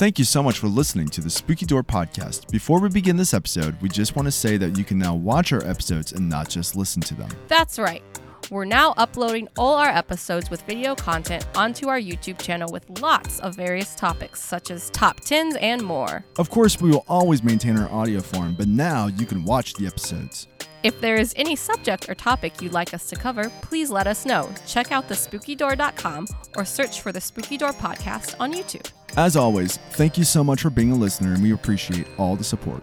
Thank you so much for listening to the Spooky Door podcast. Before we begin this episode, we just want to say that you can now watch our episodes and not just listen to them. That's right. We're now uploading all our episodes with video content onto our YouTube channel with lots of various topics, such as top 10s and more. Of course, we will always maintain our audio form, but now you can watch the episodes. If there is any subject or topic you'd like us to cover, please let us know. Check out thespookydoor.com or search for the Spooky Door Podcast on YouTube. As always, thank you so much for being a listener, and we appreciate all the support.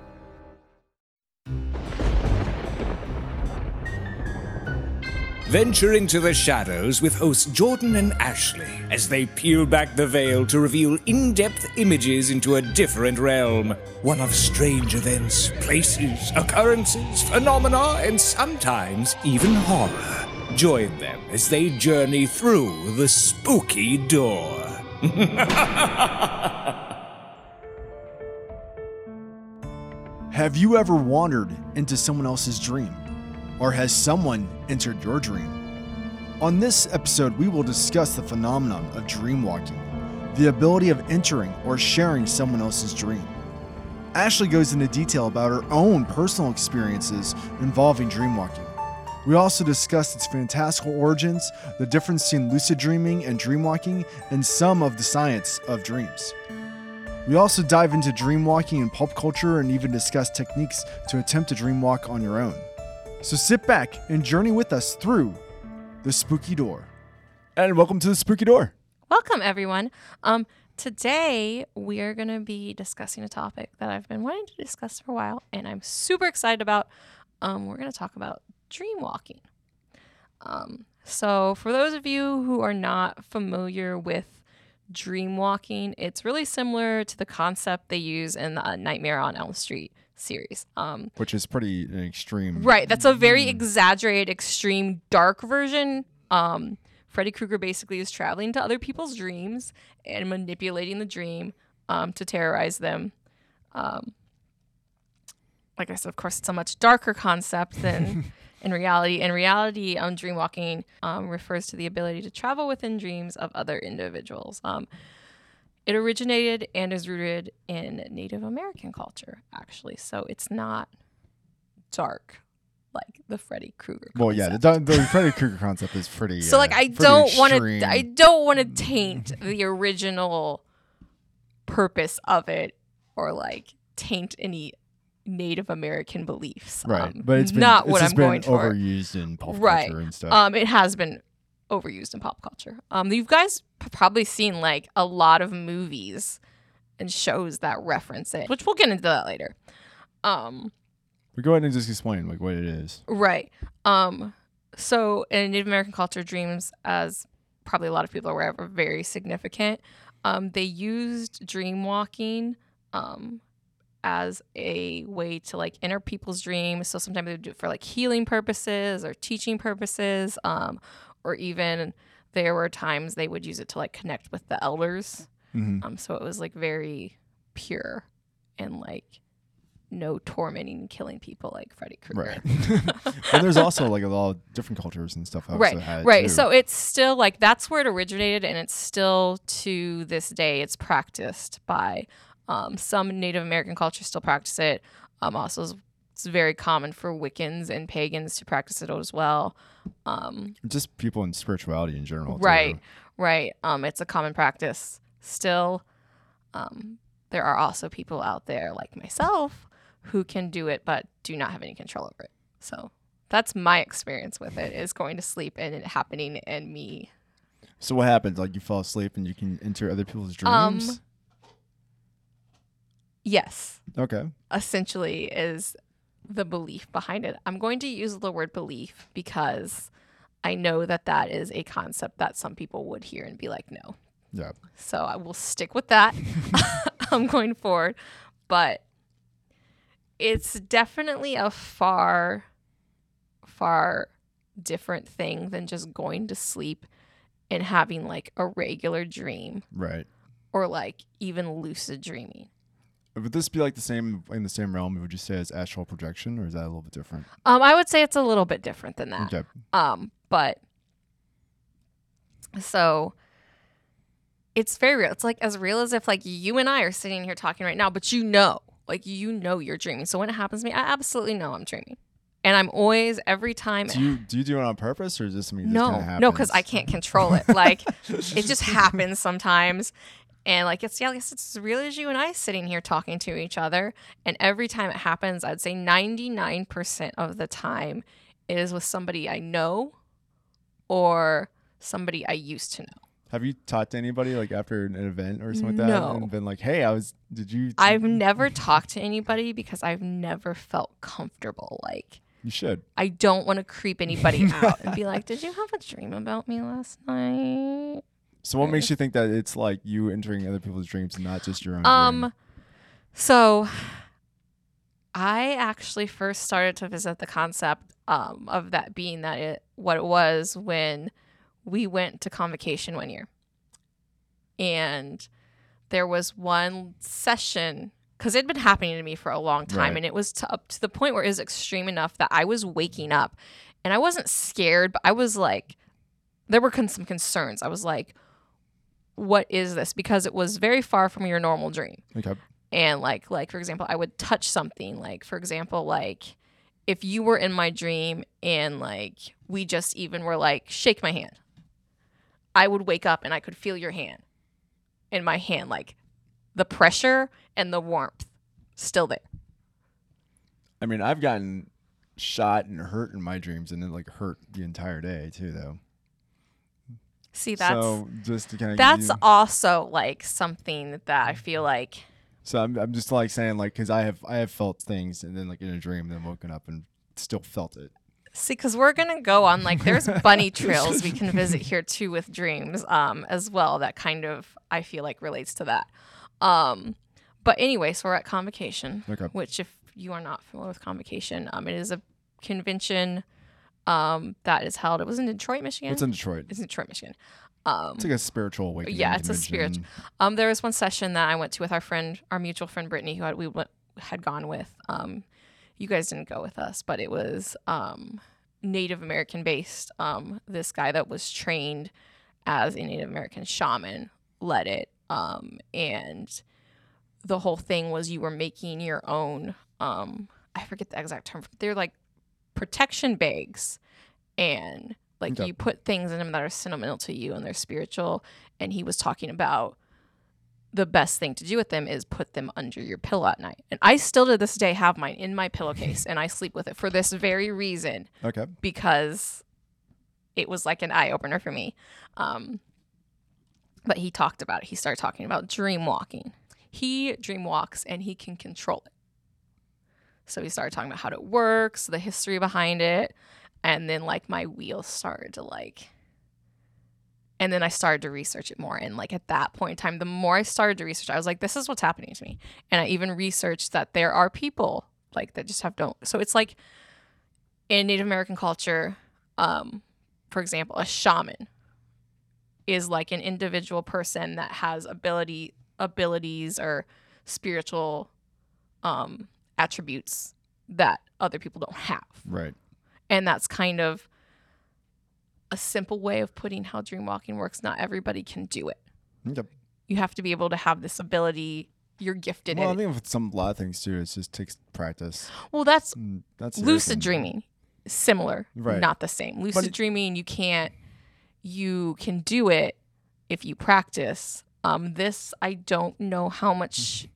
Venture into the shadows with hosts Jordan and Ashley as they peel back the veil to reveal in depth images into a different realm. One of strange events, places, occurrences, phenomena, and sometimes even horror. Join them as they journey through the spooky door. Have you ever wandered into someone else's dream? Or has someone entered your dream? On this episode, we will discuss the phenomenon of dream walking, the ability of entering or sharing someone else's dream. Ashley goes into detail about her own personal experiences involving dream walking. We also discuss its fantastical origins, the difference between lucid dreaming and dream walking, and some of the science of dreams. We also dive into dream walking in pop culture and even discuss techniques to attempt to dream walk on your own. So sit back and journey with us through the spooky door. And welcome to the spooky door. Welcome, everyone. Um, today we are going to be discussing a topic that I've been wanting to discuss for a while, and I'm super excited about. Um, we're going to talk about dream walking. Um, so, for those of you who are not familiar with dream walking, it's really similar to the concept they use in the Nightmare on Elm Street series. Um, Which is pretty an extreme. Right. That's a very exaggerated, extreme, dark version. Um, Freddy Krueger basically is traveling to other people's dreams and manipulating the dream um, to terrorize them. Um, like I said, of course, it's a much darker concept than in reality. In reality, um, dreamwalking um, refers to the ability to travel within dreams of other individuals. Um, it originated and is rooted in Native American culture, actually. So it's not dark like the Freddy Krueger. Well, yeah, the, the Freddy Krueger concept is pretty. So like uh, I don't want to I don't want to taint the original purpose of it or like taint any Native American beliefs. Right, Um, but it's been, not it's what I'm been going for. overused in pop Right. culture and stuff. Um, it has been overused in pop culture. Um, you guys probably seen like a lot of movies and shows that reference it, which we'll get into that later. Um, but go ahead and just explain like what it is. Right. Um, so in Native American culture, dreams, as probably a lot of people are aware of, are very significant. Um, they used dream walking um, as a way to like enter people's dreams. So sometimes they do it for like healing purposes or teaching purposes, um, or even there were times they would use it to like connect with the elders. Mhm. Um, so it was like very pure and like no tormenting and killing people like Freddy Krueger. Right. and there's also like a lot of different cultures and stuff. Also right had right too. so it's still like that's where it originated and it's still to this day it's practiced by um, some native american cultures still practice it um, also it's- very common for wiccans and pagans to practice it as well um, just people in spirituality in general. too. right right um, it's a common practice still um, there are also people out there like myself who can do it but do not have any control over it so that's my experience with it is going to sleep and it happening and me So what happens? Like you fall asleep and you can enter other people's Um, dreams. yes okay. essentially is the belief behind it i'm going to use the word belief because i know that that is a concept that some people would hear and be like no Yeah. So I will stick with that. I'm going forward. But it's definitely a far, far different thing than just going to sleep and having like a regular dream Right. or like even lucid dreaming. Would this be like the same in the same realm? Would you say as astral projection, or is that a little bit different? Um, I would say it's a little bit different than that. Okay. Um, but so it's very real. It's like as real as if like you and I are sitting here talking right now, but you know, like you know you're dreaming. So when it happens to me, I absolutely know I'm dreaming. And I'm always every time Do you do you do it on purpose or is this something that just no, no, because I can't control it. Like it just happens sometimes. And like it's yeah, I guess it's as real as you and I sitting here talking to each other. And every time it happens, I'd say 99% of the time it is with somebody I know or somebody I used to know. Have you talked to anybody like after an event or something like that and been like, "Hey, I was did you I've never talked to anybody because I've never felt comfortable. Like you should." I don't want to creep anybody out and be like, "Did you have a dream about me last night?" So what makes you think that it's like you entering other people's dreams and not just your own dream? Um, so I actually first started to visit the concept um, of that being that it what it was when we went to convocation one year, and there was one session because it had been happening to me for a long time, Right. and it was to, up to the point where it was extreme enough that I was waking up, and I wasn't scared, but I was like, there were con- some concerns. I was like. What is this? Because it was very far from your normal dream Okay. and like like for example i would touch something like for example like if you were in my dream and like we just even were like shake my hand i would wake up and i could feel your hand in my hand like the pressure and the warmth still there I mean, I've gotten shot and hurt in my dreams and then like hurt the entire day too though. See that's so just to kind of that's also like something that i feel like So I'm, I'm just like saying like because I have I have felt things and then like in a dream then woken up and still felt it. See, because we're gonna go on like there's bunny trails we can visit here too with dreams, um, as well. That kind of I feel like relates to that. Um, but anyway, so we're at convocation, Okay. which if you are not familiar with convocation, um, it is a convention, um, that is held. It was in Detroit, Michigan. It's in Detroit. it's in Detroit, Michigan. Um, It's like a spiritual awakening. Yeah, it's a dimension. um, there was one session that I went to with our friend, our mutual friend Brittany, who had, we went, had gone with. Um, you guys didn't go with us, but it was um, Native American based. Um, this guy that was trained as a Native American shaman led it, um, and the whole thing was you were making your own. Um, I forget the exact term. They're like protection bags, and like Okay. you put things in them that are sentimental to you and they're spiritual. And he was talking about the best thing to do with them is put them under your pillow at night. And I still to this day have mine in my pillowcase and I sleep with it for this very reason Okay. because it was like an eye opener for me. Um, but he talked about it. He started talking about dream walking. He dream walks and he can control it. So we started talking about how it works, the history behind it, and then like my wheels started to like and then I started to research it more. And like at that point in time, the more I started to research, I was like, this is what's happening to me. And I even researched that there are people like that just have don't. So it's like in Native American culture, um, for example, a shaman is like an individual person that has ability abilities or spiritual um, attributes that other people don't have. Right. And that's kind of a simple way of putting how dream walking works. Not everybody can do it. Okay. You have to be able to have this ability. You're gifted Well, I think with some a lot of things too, it just takes practice. Well, that's Mm, That's lucid dreaming. Similar, Right. not the same. Lucid it- dreaming, you can't. You can do it if you practice. Um, this I don't know how much.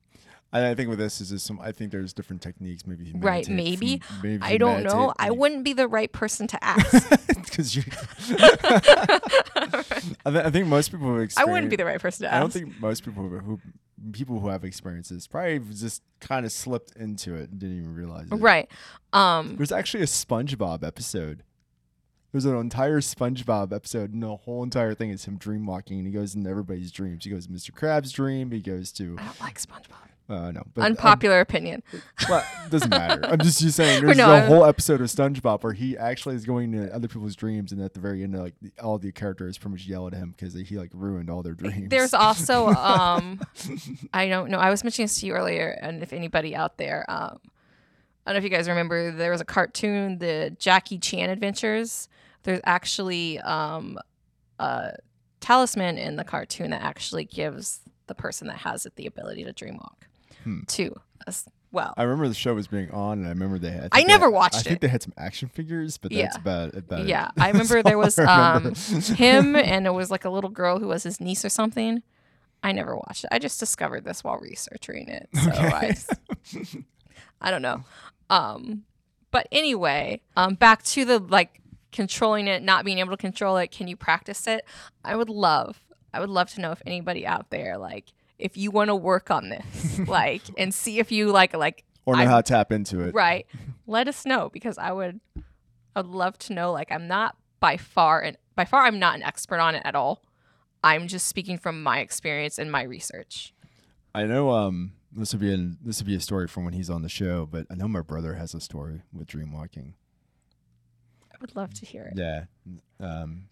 I, I think with this is some. I think there's different techniques. Maybe you Right, maybe. from- maybe I don't know. meditate I wouldn't be the right person to ask. because you. I, th- I think most people who I wouldn't be the right person to ask. I don't think most people who, who people who have experiences probably just kind of slipped into it and didn't even realize it. right. Um, There's actually a SpongeBob episode. There's an entire SpongeBob episode, and the whole entire thing is him dream walking, and he goes into everybody's dreams. He goes to Mr. Krabs' dream. He goes to I don't like SpongeBob. Uh, no, but um, Unpopular opinion. well, doesn't matter. I'm just, just saying. There's no, a whole episode of SpongeBob where he actually is going to other people's dreams, and at the very end, like the, all the characters pretty much yell at him because he like ruined all their dreams. There's also um, I don't know. I was mentioning this to you earlier, and if anybody out there, um, I don't know if you guys remember, there was a cartoon, the Jackie Chan Adventures. There's actually um, a talisman in the cartoon that actually gives the person that has it the ability to dreamwalk too as well. I remember the show was being on, and I remember they had. I they never had- watched I it. I think they had some action figures, but that's Yeah. about about it. yeah, I remember there was remember. um him and it was like a little girl who was his niece or something. I never watched it. I just discovered this while researching it. So I just- I don't know. Um but anyway, um back to the like controlling it, not being able to control it. Can you practice it? I would love I would love to know if anybody out there like if you want to work on this, like and see if you like like or know I'm- how to tap into it. right let us know because i would i would love to know like i'm not by far and by far i'm not an expert on it at all i'm just speaking from my experience and my research I know. Um, this would be an this would be a story from when he's on the show, but I know my brother has a story with dreamwalking. i would love to hear it Yeah. Um,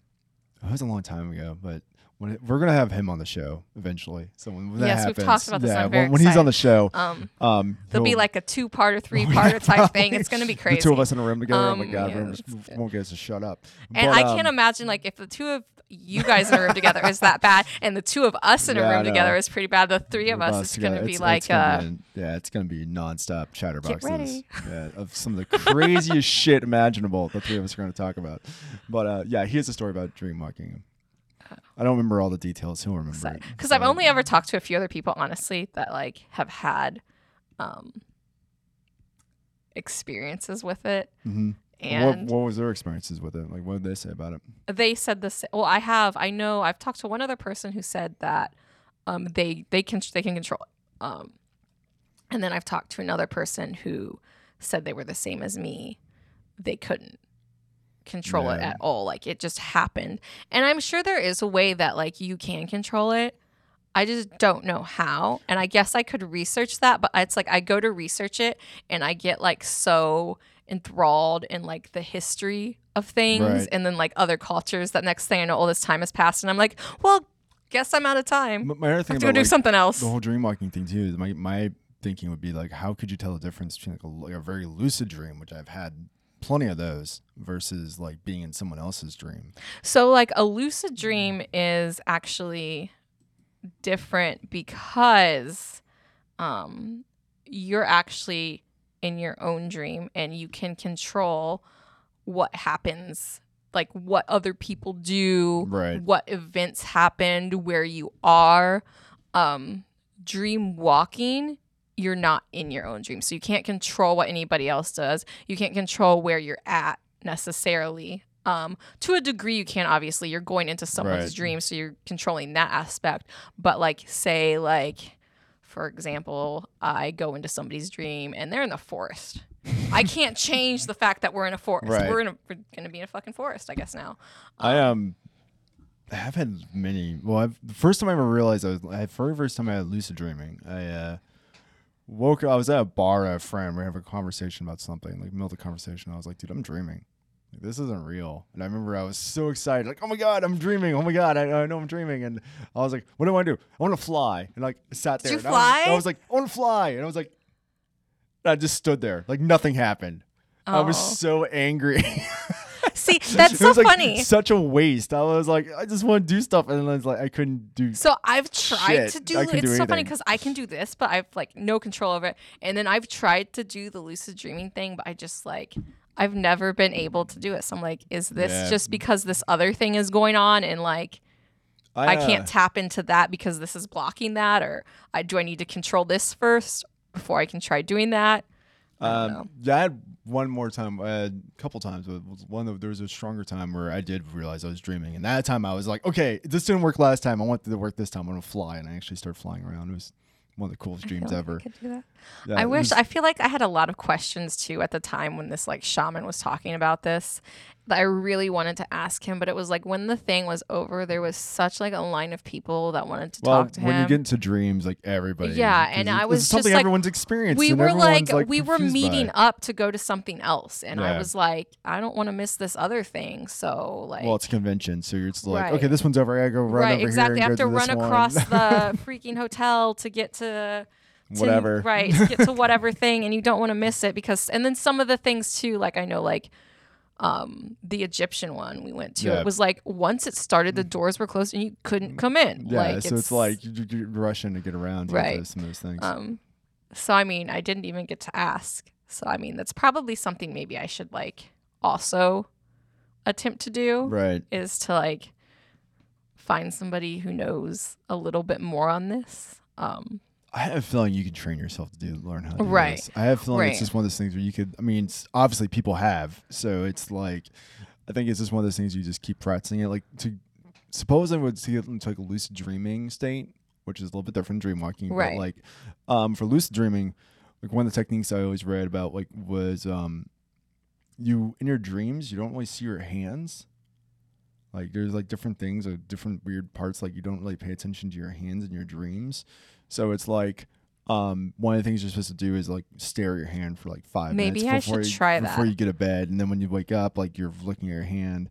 it was a long time ago, but when it, we're gonna have him on the show eventually. So when, when that Yes, we've happens, talked about this, Yeah, when, when he's on the show, um um, there'll be like a two-part or three-part type thing it's gonna be crazy The two of us in a room together. oh my Um, god, yeah, we're- it's- we won't get us to shut up. and But, i can't um, imagine like if the two of you guys in a room together is that bad and the two of us in a Yeah, I room together is pretty bad the three of us Us is gonna be it's- like it's uh be yeah, it's gonna be nonstop chatterboxes. Yeah, of some of the craziest shit imaginable. The three of us are gonna talk about. But uh, yeah, here's a story about Dream dreamwalking. I don't remember all the details. He'll remember. because I've only ever talked to a few other people, honestly, that like have had um, experiences with it, Mhm. And what, what was their experiences with it? Like, what did they say about it? they said this. Well, I have. I know. I've talked to one other person who said that um, they they can they can control it. Um, and then I've talked to another person who said they were the same as me. They couldn't control it at all. Like it just happened. And I'm sure there is a way that like you can control it. I just don't know how. And I guess I could research that, but it's like I go to research it and I get like so enthralled in like the history of things Right. and then like other cultures that next thing I know all this time has passed and I'm like, well, guess I'm out of time. M- My other I thing have to go do like, something else. the whole dream walking thing too is my my thinking would be like, how could you tell the difference between like a, like a very lucid dream, which I've had plenty of those, versus like being in someone else's dream? So, like, a lucid dream is actually different because um, you're actually in your own dream and you can control what happens, like what other people do, Right. what events happened, where you are. Um, dream walking, you're not in your own dream. So you can't control what anybody else does. You can't control where you're at necessarily. Um, to a degree, you can obviously. You're going into someone's Right. dream, so you're controlling that aspect. But like, say, like, for example, I go into somebody's dream and they're in the forest. I can't change the fact that we're in a forest. Right. We're a, we're gonna be in a fucking forest, I guess now. I um, I have had many. Well, I've, the first time I ever realized I was, I very first time I had lucid dreaming. I uh, woke. Up I was at a bar with a friend. We were having a conversation about something. Like middle of the conversation, I was like, "Dude, I'm dreaming. This isn't real." And I remember I was so excited, like, "Oh my god, I'm dreaming! Oh my god, I, I know I'm dreaming!" And I was like, "What do I want to do? I want to fly." And like I sat there. you and I was- I was, like, "I want to fly," and I was like, I just stood there, like nothing happened. I was Oh. so angry. See, that's so like funny. Such a waste. I was like, I just want to do stuff, and then I was like, I couldn't do. So I've tried Shit, to do. It's do so funny because I can do this, but I've like no control over it. And then I've tried to do the lucid dreaming thing, but I just like I've never been able to do it. So I'm like, is this Yeah. just because this other thing is going on and like I uh, can't tap into that because this is blocking that, or I do I need to control this first before I can try doing that? I. Um, I had one more time, a couple times. But one of, there was a stronger time where I did realize I was dreaming, and that time I was like, okay, this didn't work last time. I want it to work this time. I'm gonna fly, and I actually started flying around. It was one of the coolest I dreams I ever. could do that. Yeah, I wish was- I feel like I had a lot of questions too at the time when this like shaman was talking about this that I really wanted to ask him, but it was like when the thing was over, there was such like a line of people that wanted to well, talk to him. when you get into dreams, like everybody. Yeah, and I was just something like- everyone's experienced. we were everyone's, like, we were confused by meeting up to go to something else, and I was like, I don't want to miss this other thing. So like, Well, it's a convention, so you're just like, Right. okay, this one's over. I gotta go run right, over exactly. I here. have and to run across the freaking hotel to get to to- whatever. right to get to whatever thing and you don't want to miss it because and then some of the things too like i know like um the Egyptian one we went to. Yeah. It was like once it started, the doors were closed and you couldn't come in. Yeah, like, so it's, like you- you're rushing to get around Right. those- some of those things. um. So I mean, I didn't even get to ask. So I mean, that's probably something maybe I should like also attempt to do right. is to like find somebody who knows a little bit more on this. Um. I have a feeling you can train yourself to do learn how to do Right. this. I have a feeling Right. it's just one of those things where you could. I mean, obviously people have, so it's like, I think it's just one of those things you just keep practicing it. Like to suppose I would see it into like a lucid dreaming state, which is a little bit different than dream walking. Right. But like, um, for lucid dreaming, like one of the techniques I always read about like was um, you in your dreams you don't really see your hands. Like there's like different things or different weird parts. Like you don't really pay attention to your hands in your dreams. So it's like um, one of the things you're supposed to do is like stare at your hand for like five Maybe minutes I should you, try before you get to bed, and then when you wake up, like you're looking at your hand.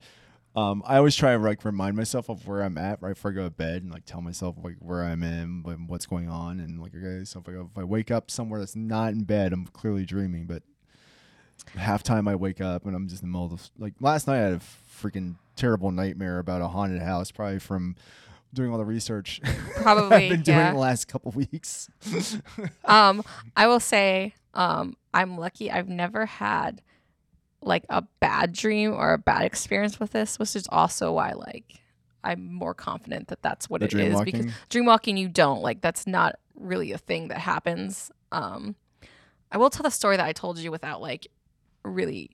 Um, I always try to like remind myself of where I'm at right before I go to bed, and like tell myself like where I'm in, and what's going on, and like okay, so if I, if I wake up somewhere that's not in bed, I'm clearly dreaming, but half time I wake up and I'm just in the middle of like last night I had a freaking terrible nightmare about a haunted house, probably from doing all the research Probably, I've been doing yeah. the last couple weeks. um, I will say, um, I'm lucky. I've never had like a bad dream or a bad experience with this, which is also why like I'm more confident that that's what The it is because walking? dream walking you don't like that's not really a thing that happens. Um, I will tell the story that I told you without like really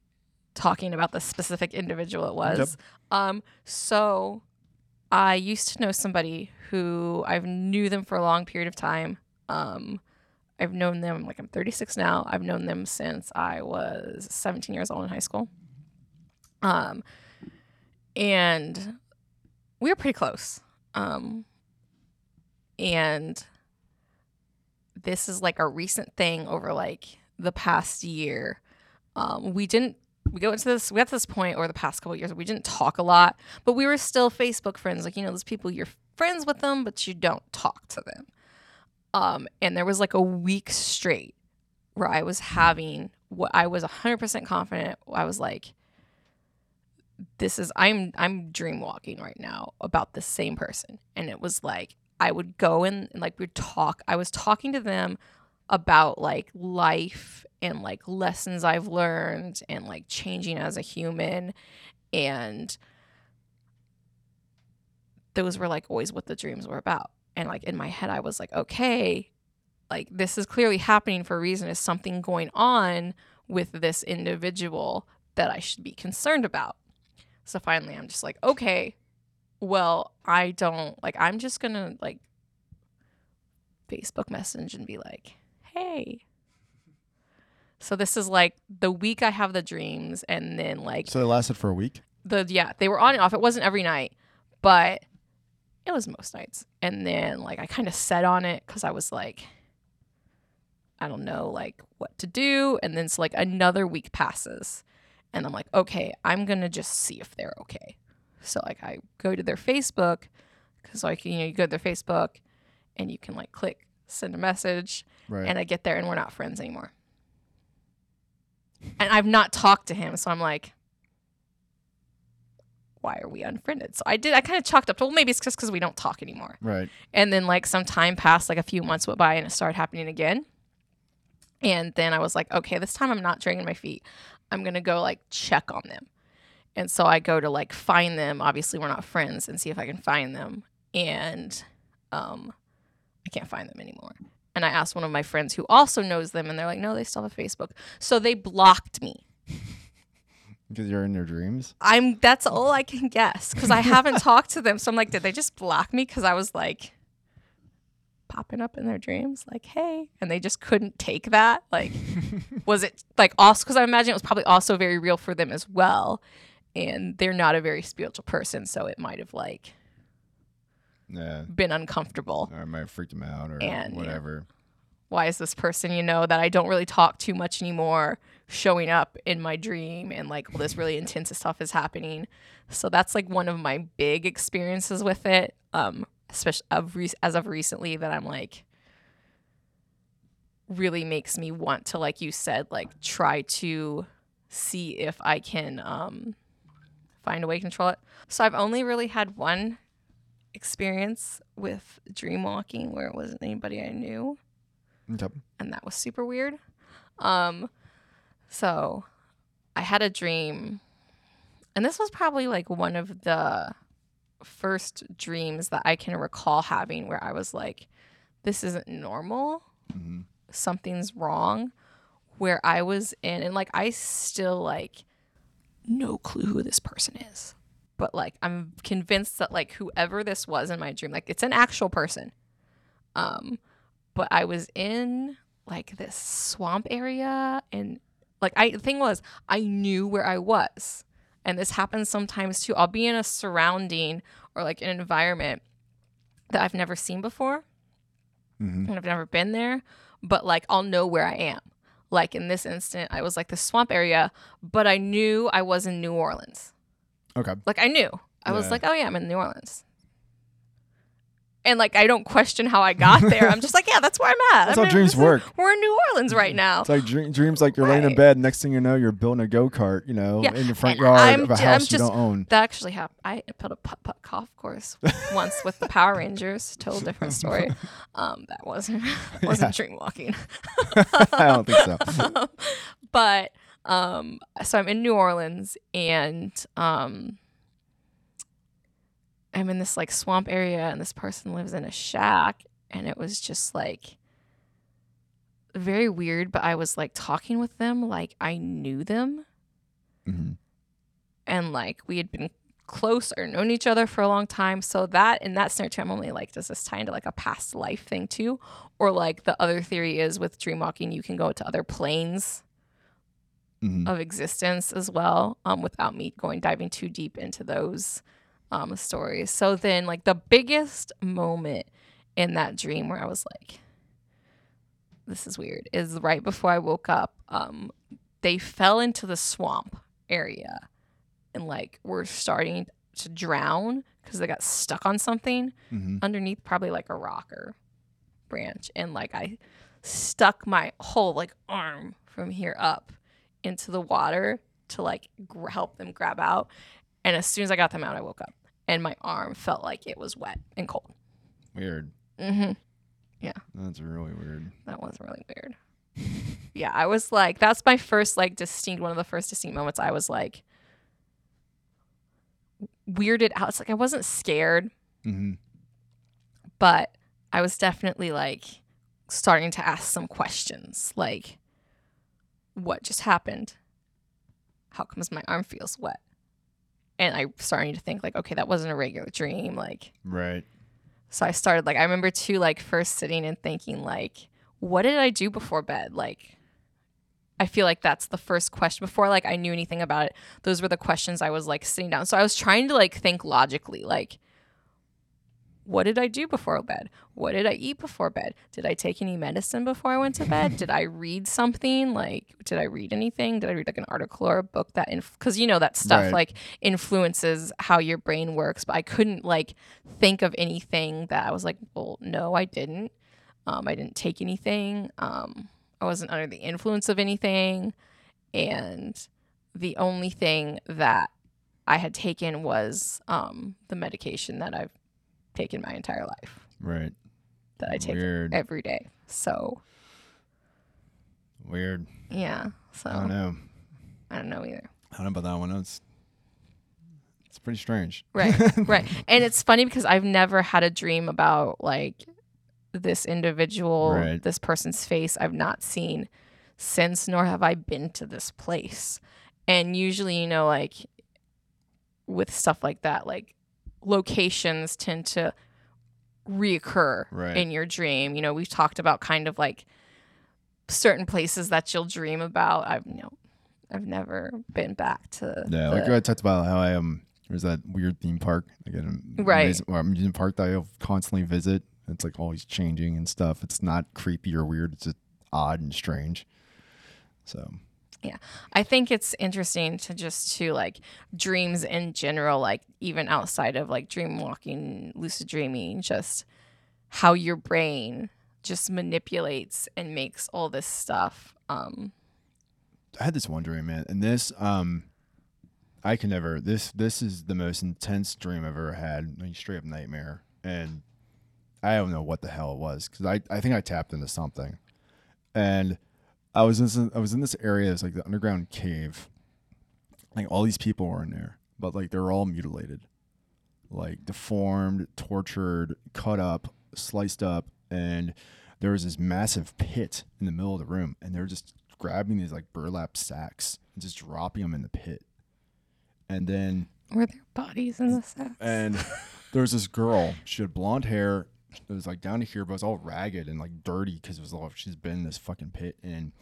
talking about the specific individual it was. Um, so I used to know somebody who I've knew them for a long period of time. Um, I've known them like I'm 36 now. I've known them since I was 17 years old in high school. Um, and we were pretty close. Um, and this is like a recent thing over like the past year. Um, we didn't we go into this we got to this point over the past couple years we didn't talk a lot but we were still facebook friends. Like you know those people you're friends with them but you don't talk to them. Um and there was like a week straight where i was having what i was 100% confident. I was like this is i'm i'm dream walking right now about the same person. And it was like i would go in and like we'd talk. I was talking to them about like life and like lessons I've learned and like changing as a human. And those were like always what the dreams were about. And like in my head I was like okay like this is clearly happening for a reason. Is something going on with this individual that I should be concerned about? So finally I'm just like okay well I don't like I'm just to like Facebook message and be like hey so this is like the week I have the dreams, and then like So they lasted for a week. the yeah they were on and off. It wasn't every night, but it was most nights. And then like I kind of set on it because I was like, I don't know like what to do. And then so like another week passes, and I'm like, okay, I'm gonna just see if they're okay. So like I go to their Facebook because like you know you go to their Facebook, and you can like click send a message, Right. and I get there and we're not friends anymore. And I've not talked to him, so I'm like, why are we unfriended? So I did. I kind of chalked up to well, maybe it's just because we don't talk anymore. right. And then like some time passed, like a few months went by, and it started happening again. And then I was like, okay, this time I'm not dragging my feet. I'm gonna go like check on them. And so I go to like find them. Obviously, we're not friends, and see if I can find them. And um, I can't find them anymore. And I asked one of my friends who also knows them, and they're like, no, they still have a Facebook. So they blocked me. Because you're in their dreams. I'm that's all I can guess because I haven't talked to them. So I'm like, did they just block me? Because I was like popping up in their dreams, like, hey, and they just couldn't take that. Like, was it like also because I imagine it was probably also very real for them as well, and they're not a very spiritual person, so it might have like Yeah. been uncomfortable. Or it might have freaked them out or And, whatever. Why is this person, you know, that I don't really talk too much anymore, showing up in my dream and like all this really intense stuff is happening? So that's like one of my big experiences with it. Um, especially of re- as of recently that I'm like really makes me want to, like you said, like try to see if I can um, find a way to control it. So I've only really had one experience with dream walking where it wasn't anybody I knew, Okay. and that was super weird. Um, so I had a dream, and this was probably like one of the first dreams that I can recall having where I was like, this isn't normal. hmm Something's wrong. Where I was in, and like, I still like, no clue who this person is. But like, I'm convinced that like, whoever this was in my dream, like, it's an actual person. Um, but I was in like this swamp area, and like, I, the thing was, I knew where I was and this happens sometimes too. I'll be in a surrounding or like an environment that I've never seen before hmm and I've never been there, but like I'll know where I am. Like in this instant, I was like the swamp area, but I knew I was in New Orleans. Okay. Like I knew. I was Yeah. like, oh yeah, I'm in New Orleans. And like I don't question how I got there. I'm just like, yeah, that's where I'm at. That's I'm how dreams this is- work. We're in New Orleans right now. It's like dream, dreams like you're laying in Right. bed. Next thing you know, you're building a go kart. You know, Yeah, in your front and yard I'm of a j- house I'm you just- don't own. That actually happened. I built a putt putt golf course once with the Power Rangers. Total different story. Um, that wasn't wasn't dream walking. I don't think so. but um, so I'm in New Orleans and um, I'm in this like swamp area, and this person lives in a shack, and it was just like very weird. But I was like talking with them like I knew them hmm and like we had been close or known each other for a long time. So that in that scenario, I'm only like, does this tie into like a past life thing too? Or like the other theory is with dreamwalking, you can go to other planes hmm of existence as well, um, without me going diving too deep into those um stories. So then like the biggest moment in that dream where I was like, this is weird, is right before I woke up. Um, they fell into the swamp area and like were starting to drown because they got stuck on something hmm underneath probably like a rock or branch and like I stuck my whole like arm from here up into the water to like gr- help them grab out and as soon as I got them out I woke up and my arm felt like it was wet and cold. Weird. Mm-hmm. Yeah. That's really weird. That was really weird. yeah, I was like that's my first like distinct one of the first distinct moments I was like weirded out. It's like I wasn't scared mm-hmm. but I was definitely like starting to ask some questions like what just happened? How comes my arm feels wet? And I starting to think like okay, that wasn't a regular dream like Right. so I started like I remember too like first sitting and thinking like what did I do before bed? Like I feel like that's the first question before like I knew anything about it. Those were the questions I was like sitting down. So I was trying to like think logically like what did I do before bed? What did I eat before bed? Did I take any medicine before I went to bed? did I read something? Like, did I read anything? Did I read like an article or a book that, because you know that stuff Right. like influences how your brain works. But I couldn't like think of anything that I was like, well, no, I didn't. Um, I didn't take anything. Um, I wasn't under the influence of anything. And the only thing that I had taken was um, the medication that I've taken my entire life Right. that I take Weird. every day. So Weird. yeah. So I don't know. I don't know either. I don't know about that one. It's it's pretty strange. Right, right. And it's funny because I've never had a dream about like this individual, Right. this person's face I've not seen since, nor have I been to this place. And usually, you know, like with stuff like that, like locations tend to reoccur Right. in your dream. You know, we've talked about kind of like certain places that you'll dream about. I've you know, I've never been back to Yeah, the- like I talked about how I um there's that weird theme park again Right. amusement park that I'll constantly visit. It's like always changing and stuff. It's not creepy or weird. It's just odd and strange. So I think it's interesting to just to like dreams in general, like even outside of like dream walking, lucid dreaming, just how your brain just manipulates and makes all this stuff um I had this one dream, man, and this um, I can never. This this is the most intense dream I've ever had. Like straight up nightmare, and I don't know what the hell it was because I I think I tapped into something, and I was in I was in this area. It's like the underground cave. Like all these people were in there, but like they're all mutilated, like deformed, tortured, cut up, sliced up, and there was this massive pit in the middle of the room, and they're just grabbing these like burlap sacks and just dropping them in the pit. And then Were there bodies in the sacks? and there was this girl. She had blonde hair. It was like down to here, but it was all ragged and like dirty because it was all she's been in this fucking pit. And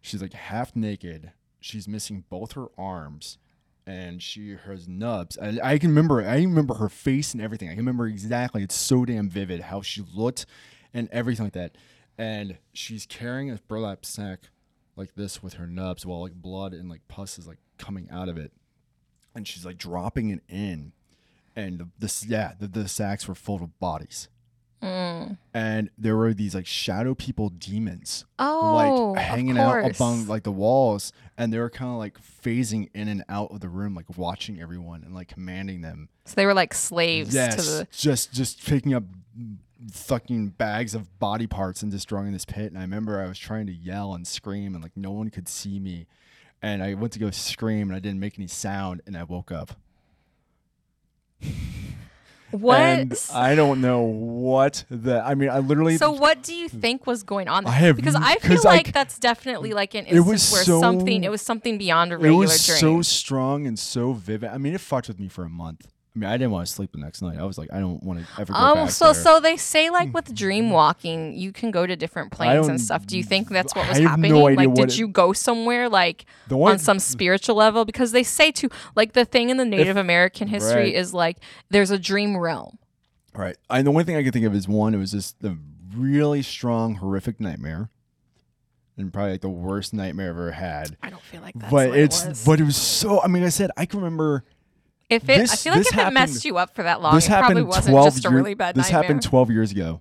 she's like half naked. She's missing both her arms, and she has nubs. And I can remember. I remember her face and everything. I can remember exactly. It's so damn vivid how she looked, and everything like that. And she's carrying a burlap sack like this with her nubs, while like blood and like pus is like coming out of it and she's like dropping it in, and the yeah the, the sacks were full of bodies, Mm. and there were these like shadow people demons Oh, like hanging out among like the walls, and they were kind of like phasing in and out of the room, like watching everyone and like commanding them. So they were like slaves yes, to the. just just picking up fucking bags of body parts and destroying this pit. And I remember I was trying to yell and scream, and like no one could see me. And I went to go scream, and I didn't make any sound, and I woke up. What? And I don't know what the. I mean, I literally. so what do you think was going on? I have because I feel like c- that's definitely like an It instance was where so- something it was something beyond a regular. it was dream. so strong and so vivid. I mean, it fucked with me for a month. I mean, I didn't want to sleep the next night. I was like, I don't want to ever go um, back so there. so they say like with dream walking, you can go to different planes and stuff. Do you think that's what I was have happening? no idea like, what did it- you go somewhere like The one- on some spiritual level? Because they say too, like the thing in the Native American history Right. is like there's a dream realm. Right. I the only thing I can think of is one. It was just the really strong, horrific nightmare, and probably like the worst nightmare I've ever had. I don't feel like that's but what it's it was. but it was so. I mean, I said I can remember if it, I feel like this if it messed you up for that long, this it probably wasn't just a year- really bad This nightmare. happened twelve years ago.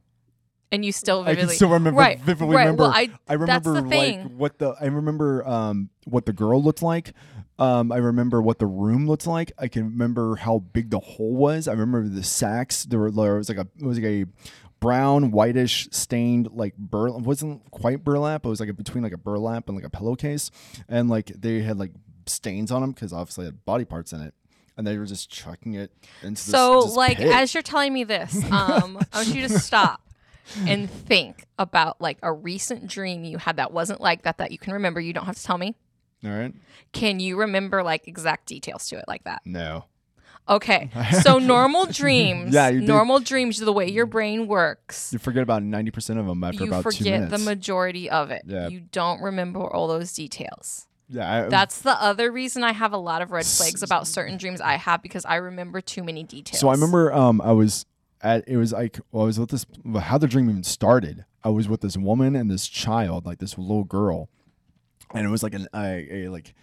and you still I can still remember right, vividly right. remember. Well, I, I remember that's the like thing. what the I remember um what the girl looked like. Um, I remember what the room looked like. I can remember how big the hole was. I remember the sacks. There were there was like a it was like a brown whitish stained like burlap. wasn't quite burlap. It was like a, between like a burlap and like a pillowcase, and like they had like stains on them because obviously it had body parts in it. And they were just chucking it into So, this like, pit. as you're telling me this, um, I want you to stop and think about like a recent dream you had that wasn't like that that you can remember. You don't have to tell me. all right, Can you remember like exact details to it like that? no, Okay. So normal dreams, Yeah, normal dreams, the way your brain works, you forget about ninety percent of them after you about two minutes. You forget the majority of it. Yeah. You don't remember all those details. Yeah, I, That's the other reason I have a lot of red flags about certain dreams I have because I remember too many details. So I remember um I was at it was like well, I was with this how the dream even started. I was with this woman and this child, like this little girl, and it was like an a, a like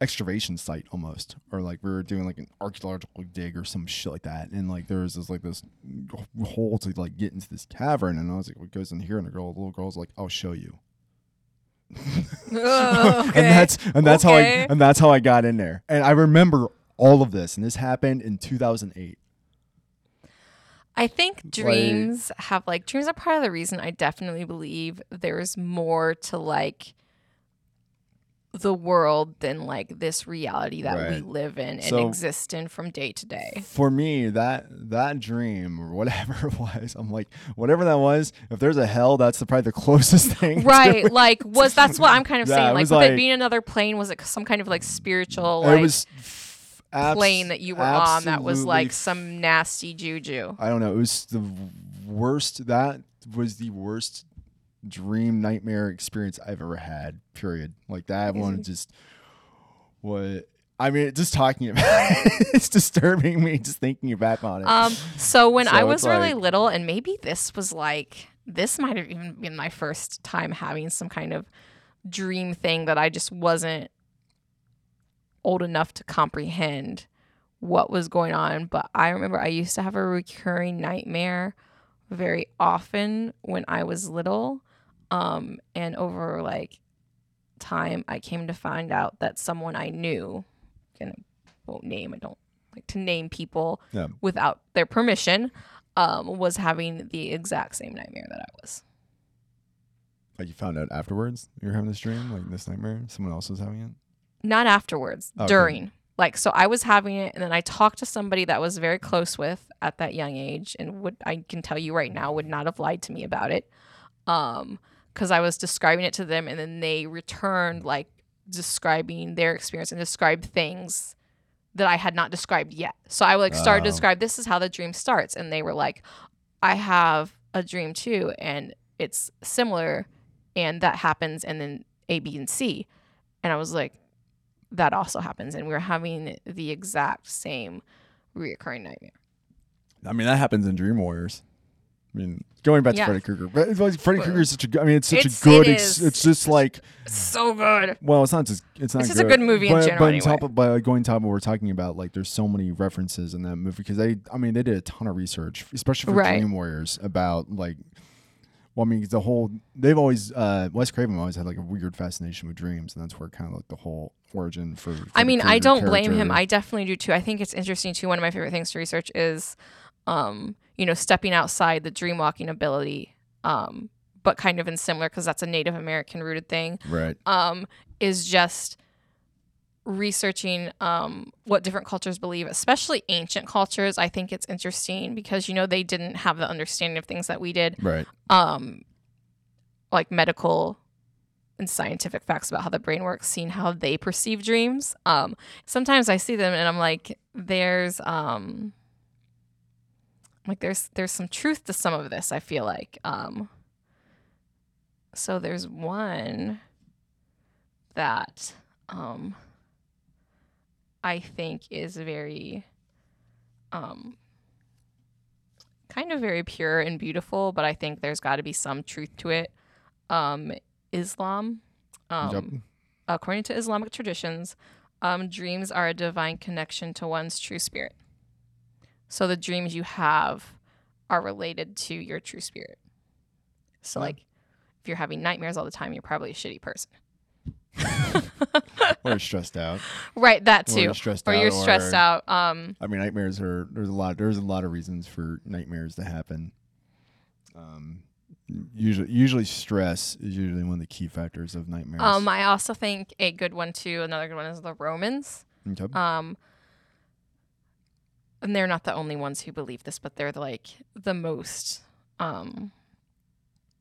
excavation site almost, or like we were doing like an archaeological dig or some shit like that. And like there was this like this hole to like get into this cavern, and I was like, what goes in here? And the girl, the little girl's like, I'll show you. Ugh, and that's and that's how I and that's how I got in there. And I remember all of this, and this happened in 2008. I think dreams have like dreams are part of the reason I definitely believe there's more to like the world than like this reality that we live in and So- exist in from day to day. for me that that dream or whatever it was i'm like whatever that was if there's a hell that's the, probably the closest thing Right, like was that's what I'm kind of Yeah, saying. Like was like- it being another plane, was it some kind of like spiritual like it was abs- plane that you were on that was like some nasty juju? i don't know it was the worst that was the worst dream nightmare experience i've ever had period like that one just what i mean just talking about it, it's disturbing me just thinking back on it Um, so when I was really like- little, and maybe this was like this might have even been my first time having some kind of dream thing that I just wasn't old enough to comprehend what was going on. But I remember I used to have a recurring nightmare very often when I was little. Um, and over like time I came to find out that someone I knew, and I won't name, I don't like to name people Yeah. without their permission, um, was having the exact same nightmare that I was. Like you found out afterwards you're having this dream, like this nightmare. Someone else was having it. Not afterwards, Okay. during. Like so I was having it and then I talked to somebody that I was very close with at that young age and would I can tell you right now would not have lied to me about it. Um because I was describing it to them and then they returned like describing their experience and described things that I had not described yet. So I like started to describe this is how the dream starts and they were like I have a dream too and it's similar and that happens and then A B and C. And I was like that also happens and we were having the exact same reoccurring nightmare. I mean, that happens in Dream Warriors. I mean, going back Yeah. to Freddy Krueger, but like Freddy Krueger is such a good. I mean, it's such it's- a good. it Ex- it's just like So good. well, it's not just it's not. It's just a good movie in general But anyway. top of by going top of what we're talking about, like there's so many references in that movie because they, I mean, they did a ton of research, especially for Right. Dream Warriors about like. Well, I mean, the whole they've always uh Wes Craven always had like a weird fascination with dreams, and that's where kind of like the whole origin for. I mean, I don't blame him. I definitely do too. I think it's interesting too. One of my favorite things to research is, um, you know, stepping outside the dream walking ability, um, but kind of in similar because that's a Native American rooted thing. right. Um, is just researching um what different cultures believe, especially ancient cultures. I think it's interesting because you know they didn't have the understanding of things that we did. Right. um like medical and scientific facts about how the brain works seeing how they perceive dreams um sometimes i see them and i'm like there's um like there's there's some truth to some of this i feel like um so there's one that um i think is very um kind of very pure and beautiful, but I think there's got to be some truth to it. Um, Islam, um, Yep. according to Islamic traditions, um, dreams are a divine connection to one's true spirit. So the dreams you have are related to your true spirit. So, Yeah. like, if you're having nightmares all the time, you're probably a shitty person. or stressed out. Right, that Or too. you're stressed or out, you're stressed or- out. Um, I mean, nightmares are there's a lot there's a lot of reasons for nightmares to happen. Um, usually, usually stress is usually one of the key factors of nightmares. um, I also think a good one too. Another good one is the Romans. Okay. Um, and they're not the only ones who believe this, but they're like the most, um,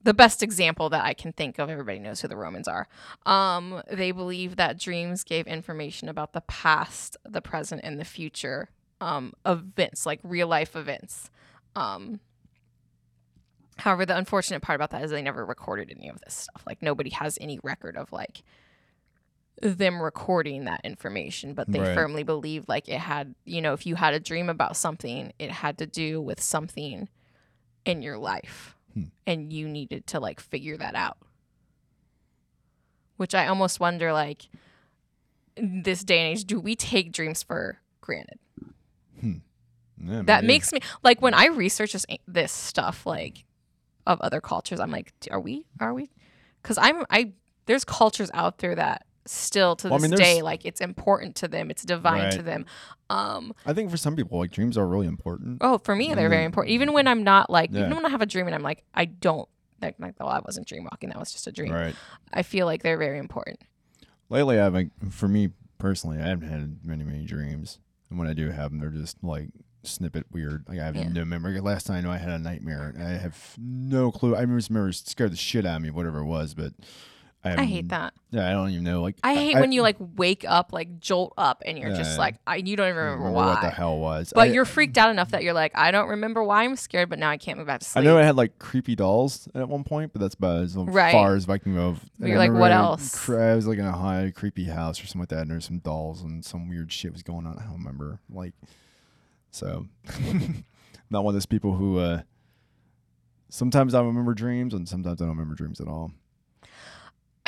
the best example that I can think of. Everybody knows who the Romans are. Um, they believe that dreams gave information about the past, the present, and the future um, events, like real life events. Um, however, the unfortunate part about that is they never recorded any of this stuff. Like nobody has any record of like them recording that information, but they Right. firmly believed like it had, you know, if you had a dream about something, it had to do with something in your life Hmm. and you needed to like figure that out. Which I almost wonder like in this day and age, do we take dreams for granted? Yeah, that makes me like when I research this this stuff like of other cultures, I'm like, are we? Are we? Because I'm I there's cultures out there that still to Well, I this mean, day like it's important to them, it's divine to them. Um, I think for some people, like dreams are really important. oh, for me they're very Mm. important. Even when I'm not like, Yeah. even when I have a dream and I'm like, I don't like, like oh, I wasn't dream walking, that was just a dream. Right. I feel like they're very important. Lately, I've like for me personally, I haven't had many many dreams, and when I do have them, they're just like snippet weird. Like I have Yeah. no memory. Last time I know I had a nightmare, I have no clue. I just remember it scared the shit out of me, whatever it was, but. I, I hate that. Yeah, I don't even know. Like I hate when you like wake up, like jolt up, and you're Yeah. just like, I you don't even remember, remember why. what the hell was. But I, you're freaked out enough that you're like, I don't remember why I'm scared, but now I can't move back to sleep. I know I had like creepy dolls at one point, but that's about as Right. far as I can go. You're like, what I- else? I was like in a high creepy house or something like that, and there's some dolls and some weird shit was going on. I don't remember. Like, so not one of those people who. uh Sometimes I remember dreams, and sometimes I don't remember dreams at all.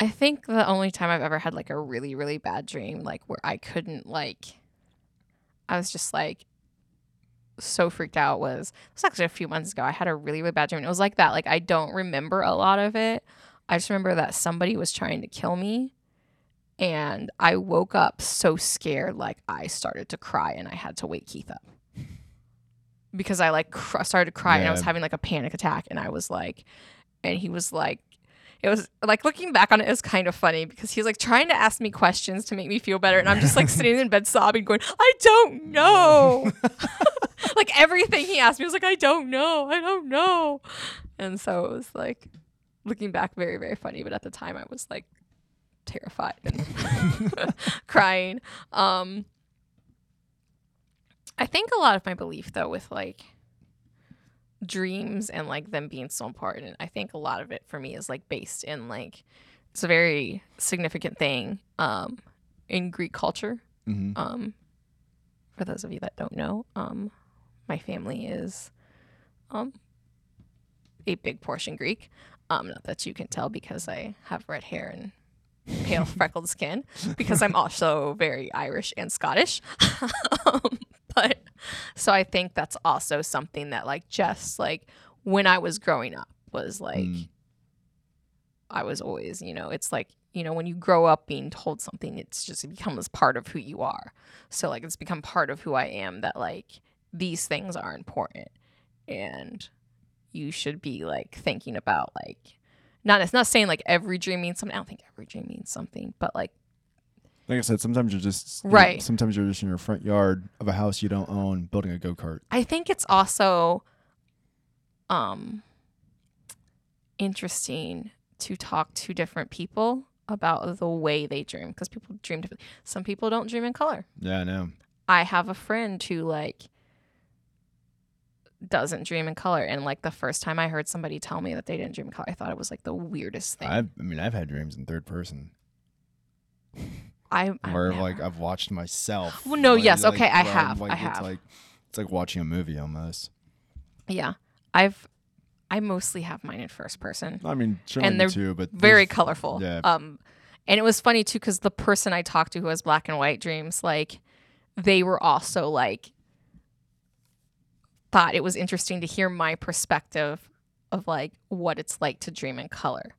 I think the only time I've ever had like a really, really bad dream, like where I couldn't like, I was just like so freaked out was it was actually a few months ago. I had a really, really bad dream. It was like that. Like I don't remember a lot of it. I just remember that somebody was trying to kill me, and I woke up so scared, like I started to cry, and I had to wake Keith up because I like cr- started to cry, and I was having like a panic attack, and I was like, and he was like. It was like looking back on it, it was kind of funny because he was like trying to ask me questions to make me feel better. And I'm just like sitting in bed sobbing, going, I don't know. like everything he asked me was like, I don't know. I don't know. And so it was like looking back very, very funny. But at the time I was like terrified and crying. Um I think a lot of my belief though with like dreams and like them being so important, I think a lot of it for me is like based in like it's a very significant thing um in Greek culture. hmm Um for those of you that don't know, um my family is um a big portion Greek. Um not that you can tell because I have red hair and pale freckled skin because I'm also very Irish and Scottish. um, but so I think that's also something that like just like when I was growing up was like Mm. I was always, you know, it's like, you know, when you grow up being told something, it's just it becomes part of who you are. So like it's become part of who I am that like these things are important and you should be like thinking about like not it's not saying like every dream means something. I don't think every dream means something, but like Like I said, sometimes you're just Right. Sometimes you're just in your front yard of a house you don't own, building a go kart. I think it's also um interesting to talk to different people about the way they dream because people dream differently. Some people don't dream in color. Yeah, I know. I have a friend who like doesn't dream in color and like the first time I heard somebody tell me that they didn't dream in color, I thought it was like the weirdest thing. I've, I mean, I've had dreams in third person I, I've where never- like I've watched myself. Well, no, like- yes, like, okay, I have, Like, I it's have. like it's like watching a movie almost. yeah. I've I mostly have mine in first person. I mean, And they're too, but very colorful. yeah. Um, and it was funny too because the person I talked to who has black and white dreams, like, they were also like, thought it was interesting to hear my perspective of like what it's like to dream in color,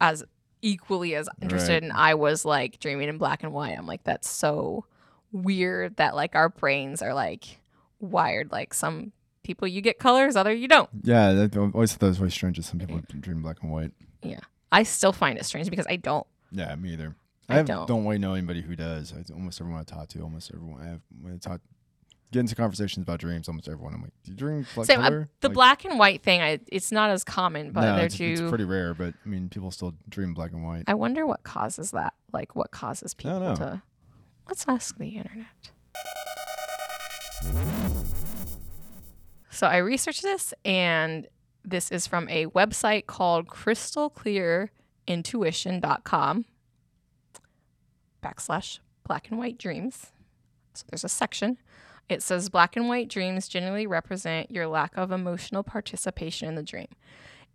as equally as interested. Right. And I was like dreaming in black and white. I'm like, that's so weird that like our brains are like wired like some people you get colors, other you don't. Yeah, that, I always thought that was very strange that some people dream black and white. Yeah. I still find it strange because I don't. Yeah, me either. I I, don't. don't. really know anybody who does. I, almost everyone I talk to, almost everyone I have when I talk, get into conversations about dreams. Almost everyone, I'm like, "Do you dream black Same, uh, the Like, black and white thing, I, it's not as common, but no, they're it's, too. it's pretty rare. But I mean, people still dream black and white. I wonder what causes that. Like, what causes people to. Let's ask the internet. So I researched this, and this is from a website called crystalclearintuition.com backslash black and white dreams. So there's a section. It says black and white dreams generally represent your lack of emotional participation in the dream.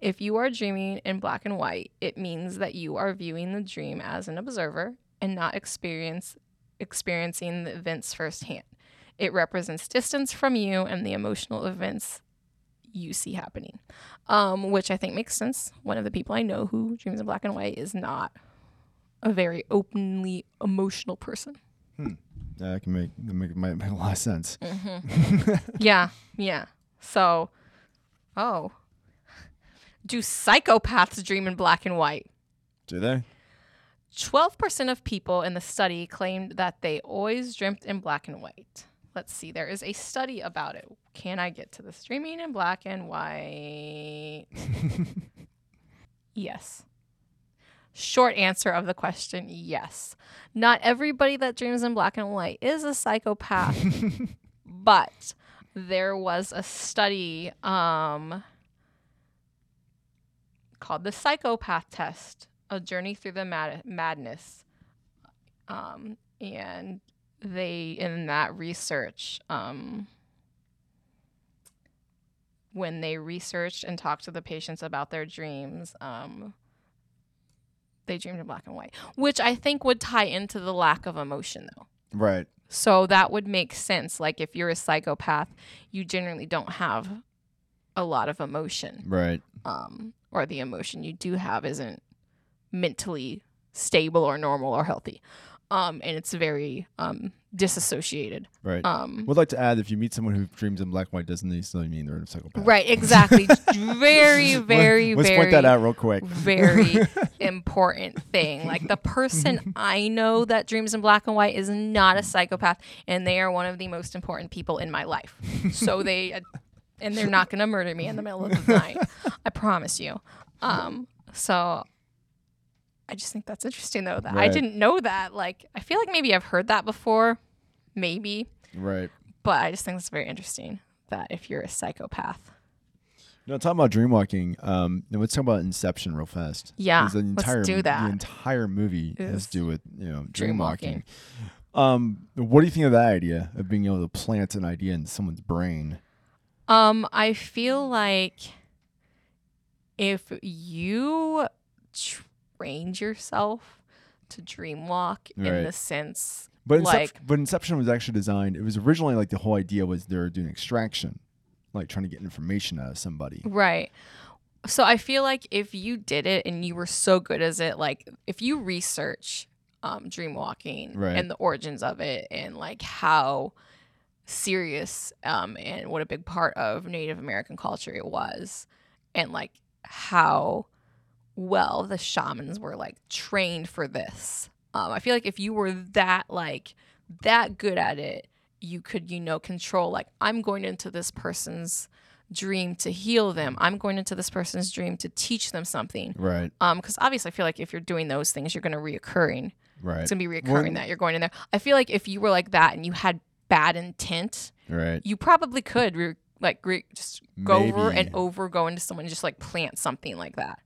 If you are dreaming in black and white, it means that you are viewing the dream as an observer and not experience experiencing the events firsthand. It represents distance from you and the emotional events you see happening, um, which I think makes sense. One of the people I know who dreams in black and white is not a very openly emotional person. Yeah, that can make that make, might make a lot of sense. Mm-hmm. yeah, yeah. So, oh, do psychopaths dream in black and white? Do they? 12% of people in the study claimed that they always dreamt in black and white. Let's see, there is a study about it. Can I get to the streaming in black and white? yes. Short answer of the question yes. Not everybody that dreams in black and white is a psychopath, but there was a study um, called the Psychopath Test A Journey Through the Mad- Madness. Um, and they, in that research, um, when they researched and talked to the patients about their dreams, um, they dreamed in black and white, which I think would tie into the lack of emotion, though. Right. So that would make sense. Like if you're a psychopath, you generally don't have a lot of emotion, Right. um, or the emotion you do have isn't mentally stable or normal or healthy. Um, and it's very um, disassociated. Right. Um, Would like to add if you meet someone who dreams in black and white doesn't necessarily mean they're a psychopath. right, exactly. very, very, Let's very point that out real quick. very important thing. Like the person I know that dreams in black and white is not a psychopath, and they are one of the most important people in my life. So they, uh, and they're not going to murder me in the middle of the night. I promise you. Um, so I just think that's interesting though that I didn't know that. Like I feel like maybe I've heard that before, maybe, Right. but I just think it's very interesting that if you're a psychopath. No, talking about dreamwalking. Um, let's talk about Inception real fast. Yeah, the let's entire do The entire movie has Is to do with you know dreamwalking. dreamwalking. Um, what do you think of that idea of being able to plant an idea in someone's brain? Um, I feel like if you trained yourself to dream walk in the sense But like but Inception was actually designed. It was originally like the whole idea was they're doing extraction, like trying to get information out of somebody. right. So I feel like if you did it and you were so good as it, like if you research um, dream walking Right. and the origins of it and like how serious um, and what a big part of Native American culture it was, and like how well the shamans were like trained for this. Um, I feel like if you were that like that good at it, you could you know control like I'm going into this person's dream to heal them. I'm going into this person's dream to teach them something. Right. Um, because obviously I feel like if you're doing those things, you're gonna reoccurring. Right. It's gonna be Well, reoccurring that you're going in there. I feel like if you were like that and you had bad intent, Right. you probably could re- like re- just go over and over go into someone and just like plant something like that.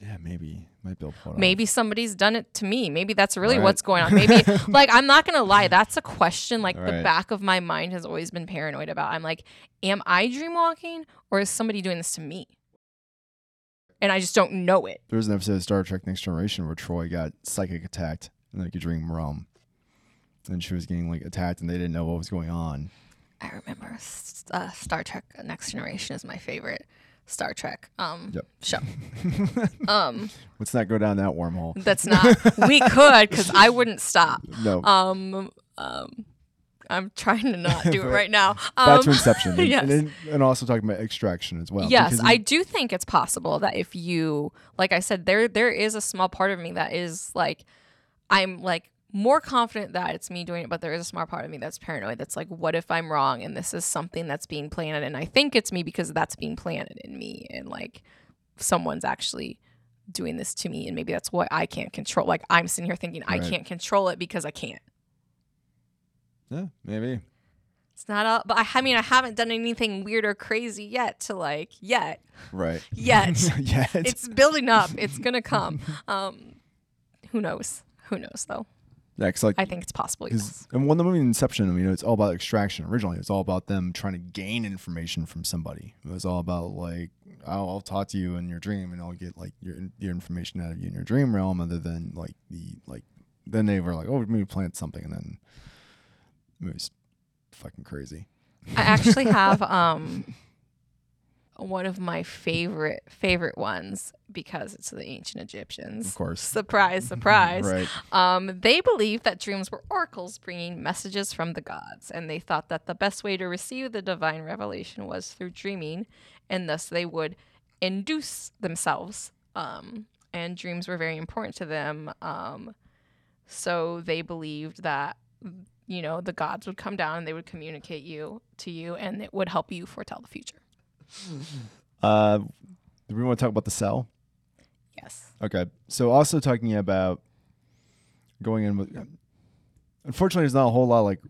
Yeah, maybe might be able to pull it off. Maybe somebody's done it to me. Maybe that's really Right. what's going on. Maybe like I'm not gonna lie, that's a question like the Right. back of my mind has always been paranoid about. I'm like, am I dream walking or is somebody doing this to me? And I just don't know it. There was an episode of Star Trek Next Generation where Troi got psychic attacked in like a dream realm. And she was getting like attacked and they didn't know what was going on. I remember uh, Star Trek Next Generation is my favorite Star Trek um Yep. show. um Let's not go down that wormhole. that's not we could cuz I wouldn't stop. No. Um um I'm trying to not do it right now. Um, to Inception. And, yes. and, and also talking about extraction as well. yes, I do think it's possible that if you, like I said, there there is a small part of me that is like, I'm like more confident that it's me doing it, but there is a small part of me that's paranoid. That's like, what if I'm wrong and this is something that's being planted, and I think it's me because that's being planted in me, and like someone's actually doing this to me, and maybe that's what I can't control. Like I'm sitting here thinking I can't control it because I can't. Yeah, maybe. It's not all, but I, I mean, I haven't done anything weird or crazy yet to like yet. Right. Yet. yeah. it's building up. It's gonna come. Um, who knows? Who knows though? Yeah, 'cause, like I think it's possible. Yes. and when the movie Inception, you know, it's all about extraction. Originally, it's all about them trying to gain information from somebody. It was all about like, I'll, I'll talk to you in your dream, and I'll get like your your information out of you in your dream realm, other than like the like. Then they were like, oh, maybe plant something, and then it was fucking crazy. I actually have um one of my favorite favorite ones because it's the ancient Egyptians. Of course. Surprise, surprise. Right. Um, they believed that dreams were oracles bringing messages from the gods, and they thought that the best way to receive the divine revelation was through dreaming, and thus they would induce themselves. Um, and dreams were very important to them. Um, so they believed that you know the gods would come down and they would communicate you to you, and it would help you foretell the future. Uh, do we want to talk about the cell? Yes. Okay. So also talking about going in with. Unfortunately, there's not a whole lot like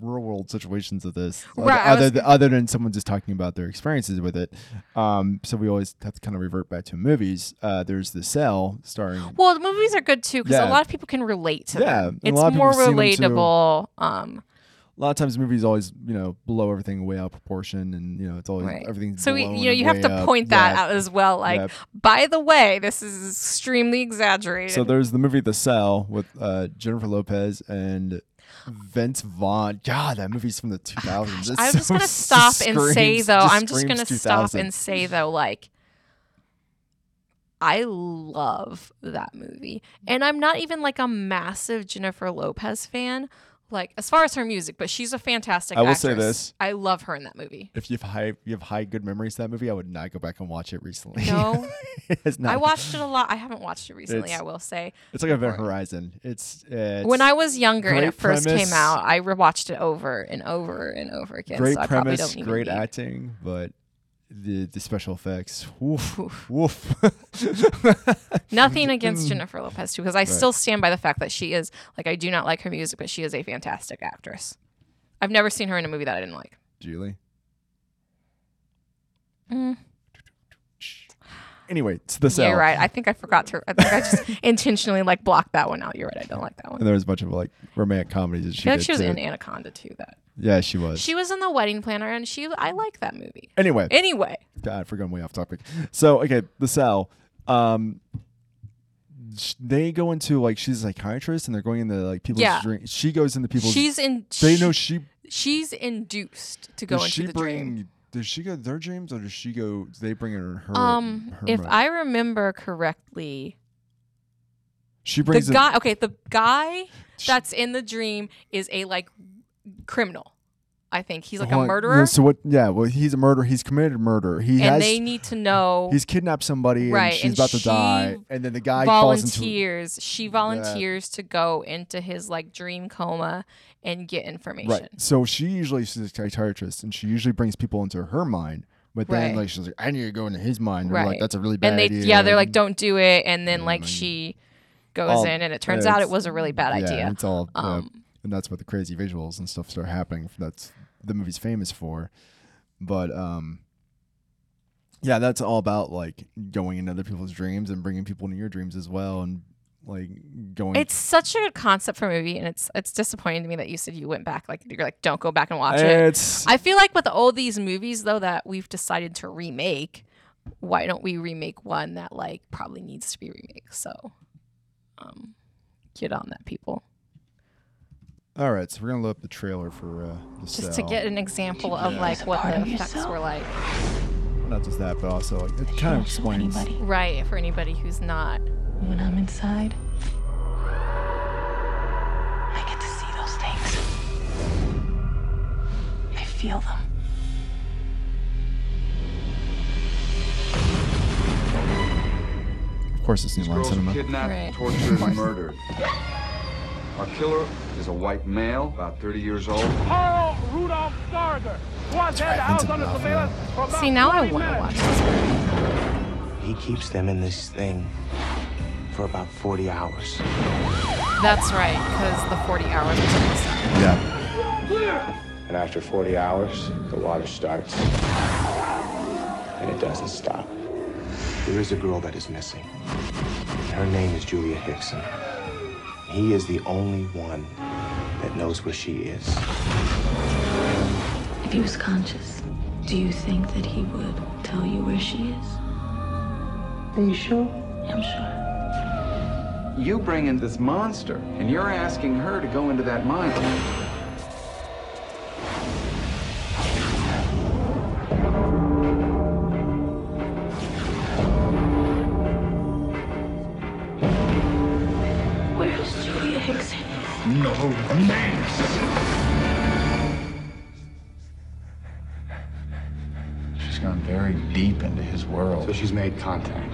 real world situations of this, Right, other th- other than someone just talking about their experiences with it. Um, so we always have to kind of revert back to movies. Uh, there's the cell starring. Well, the movies are good too because Yeah. a lot of people can relate to Yeah, them. It's more people them, too. relatable. Um, A lot of times, movies always you know blow everything way out of proportion, and you know it's always Right. everything's. so we, you know, you have to up. point that Yeah, out as well. Like, yeah. by the way, this is extremely exaggerated. So there's the movie The Cell with uh, Jennifer Lopez and Vince Vaughn. God, that movie's from the 2000s. It's I'm just so gonna stop and say though. just I'm just gonna stop and say though, like, I love that movie. And I'm not even like a massive Jennifer Lopez fan, like as far as her music, but she's a fantastic I will say this. I love her in that movie. If you have high, you have high good memories of that movie, I would not go back and watch it recently. No. it's not. I watched it a lot. I haven't watched it recently, It's- I will say. It's like Event. Horizon. It's, it's when I was younger and it first premise. came out, I rewatched it over and over and over again. great so premise, great acting, but the the special effects, woof, Oof. woof. Nothing against Jennifer Lopez too, because I Right. still stand by the fact that she is like I do not like her music, but she is a fantastic actress. I've never seen her in a movie that I didn't like. Julie. Mm. Anyway, it's the cell. You're right. I think I forgot to. I think I just intentionally like blocked that one out. You're right. I don't like that one. And there was a bunch of like romantic comedies that I she feel like she was too. in Anaconda too. That Yeah, she was. she was in the Wedding Planner, and she I like that movie. anyway, Anyway, God, we're going way off topic. So, okay, the cell. Um, sh- they go into like she's a psychiatrist, and they're going into like people's Yeah. dreams. She goes into people's. she's in. They know she. she's induced to go into she the bring? dream. Does she go their dreams, or does she go? Do they bring her? her Um, her if I remember correctly, she brings the guy. Okay, the guy sh- that's in the dream is a like criminal. I think he's like hold a on. murderer, So what? Yeah, well, he's a murderer. He's committed murder. He and has. they need to know. he's kidnapped somebody, Right, and she's and about to die, and then the guy falls into. volunteers. She volunteers to go into his like dream coma and get information. Right. So she usually she's a psychiatrist, and she usually brings people into her mind. But then, Right. like, she's like, I need to go into his mind. And we're like, Right. that's a really bad And they, idea. yeah, they're like, don't do it. And then Yeah, like she goes All- in, and it turns out it was a really bad yeah, idea. It's all, yeah. Um, and that's what the crazy visuals and stuff start happening. That's the movie's famous for. But um, yeah, that's all about like going into other people's dreams and bringing people into your dreams as well, and like going. It's such a good concept for a movie, and it's it's disappointing to me that you said you went back. Like you're like, don't go back and watch it. I feel like with all these movies though that we've decided to remake, why don't we remake one that like probably needs to be remade? So, um, get on that, people. All right. So we're gonna load up the trailer for uh, the Just to Cell. get an example of like what the effects yourself. were like, not just that, but also like, it kind of Don't explains. anybody. right? For anybody who's not. When I'm inside, I get to see those things. I feel them. Of course, it's These New Line girls were Cinema. kidnapped, Right. tortured, and murdered. Our killer is a white male, about 30 years old. Carl Rudolph Stargher, who has had the house under surveillance for about See, now I want to watch this. He keeps them in this thing for about 40 hours. That's right, because the 40 hours was almost up. Yeah. And after 40 hours, the water starts. And it doesn't stop. There is a girl that is missing. Her name is Julia Hickson. He is the only one that knows where she is. If he was conscious, do you think that he would tell you where she is? Are you sure? I'm sure. You bring in this monster, and you're asking her to go into that mine. Contact.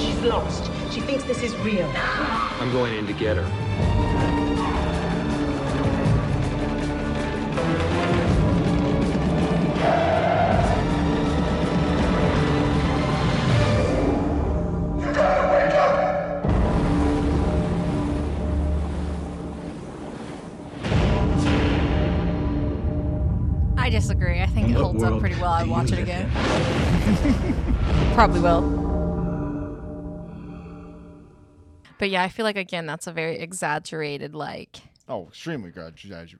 She's lost. She thinks this is real. I'm going in to get her. Holds up pretty well. I'd watch it again. Probably will. But yeah, I feel like again that's a very exaggerated like Oh, extremely. Exaggerated.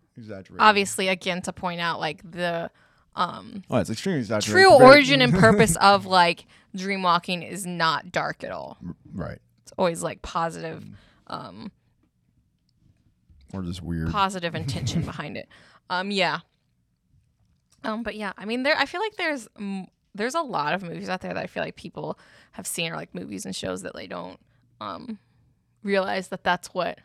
obviously again to point out like the um Oh, it's extremely exaggerated. true origin and purpose of like dream walking is not dark at all. Right. It's always like positive um Or just weird. positive intention behind it. Um, yeah. Um, but yeah, I mean, there. I feel like there's mm, there's a lot of movies out there that I feel like people have seen, or like movies and shows that they don't um realize that that's what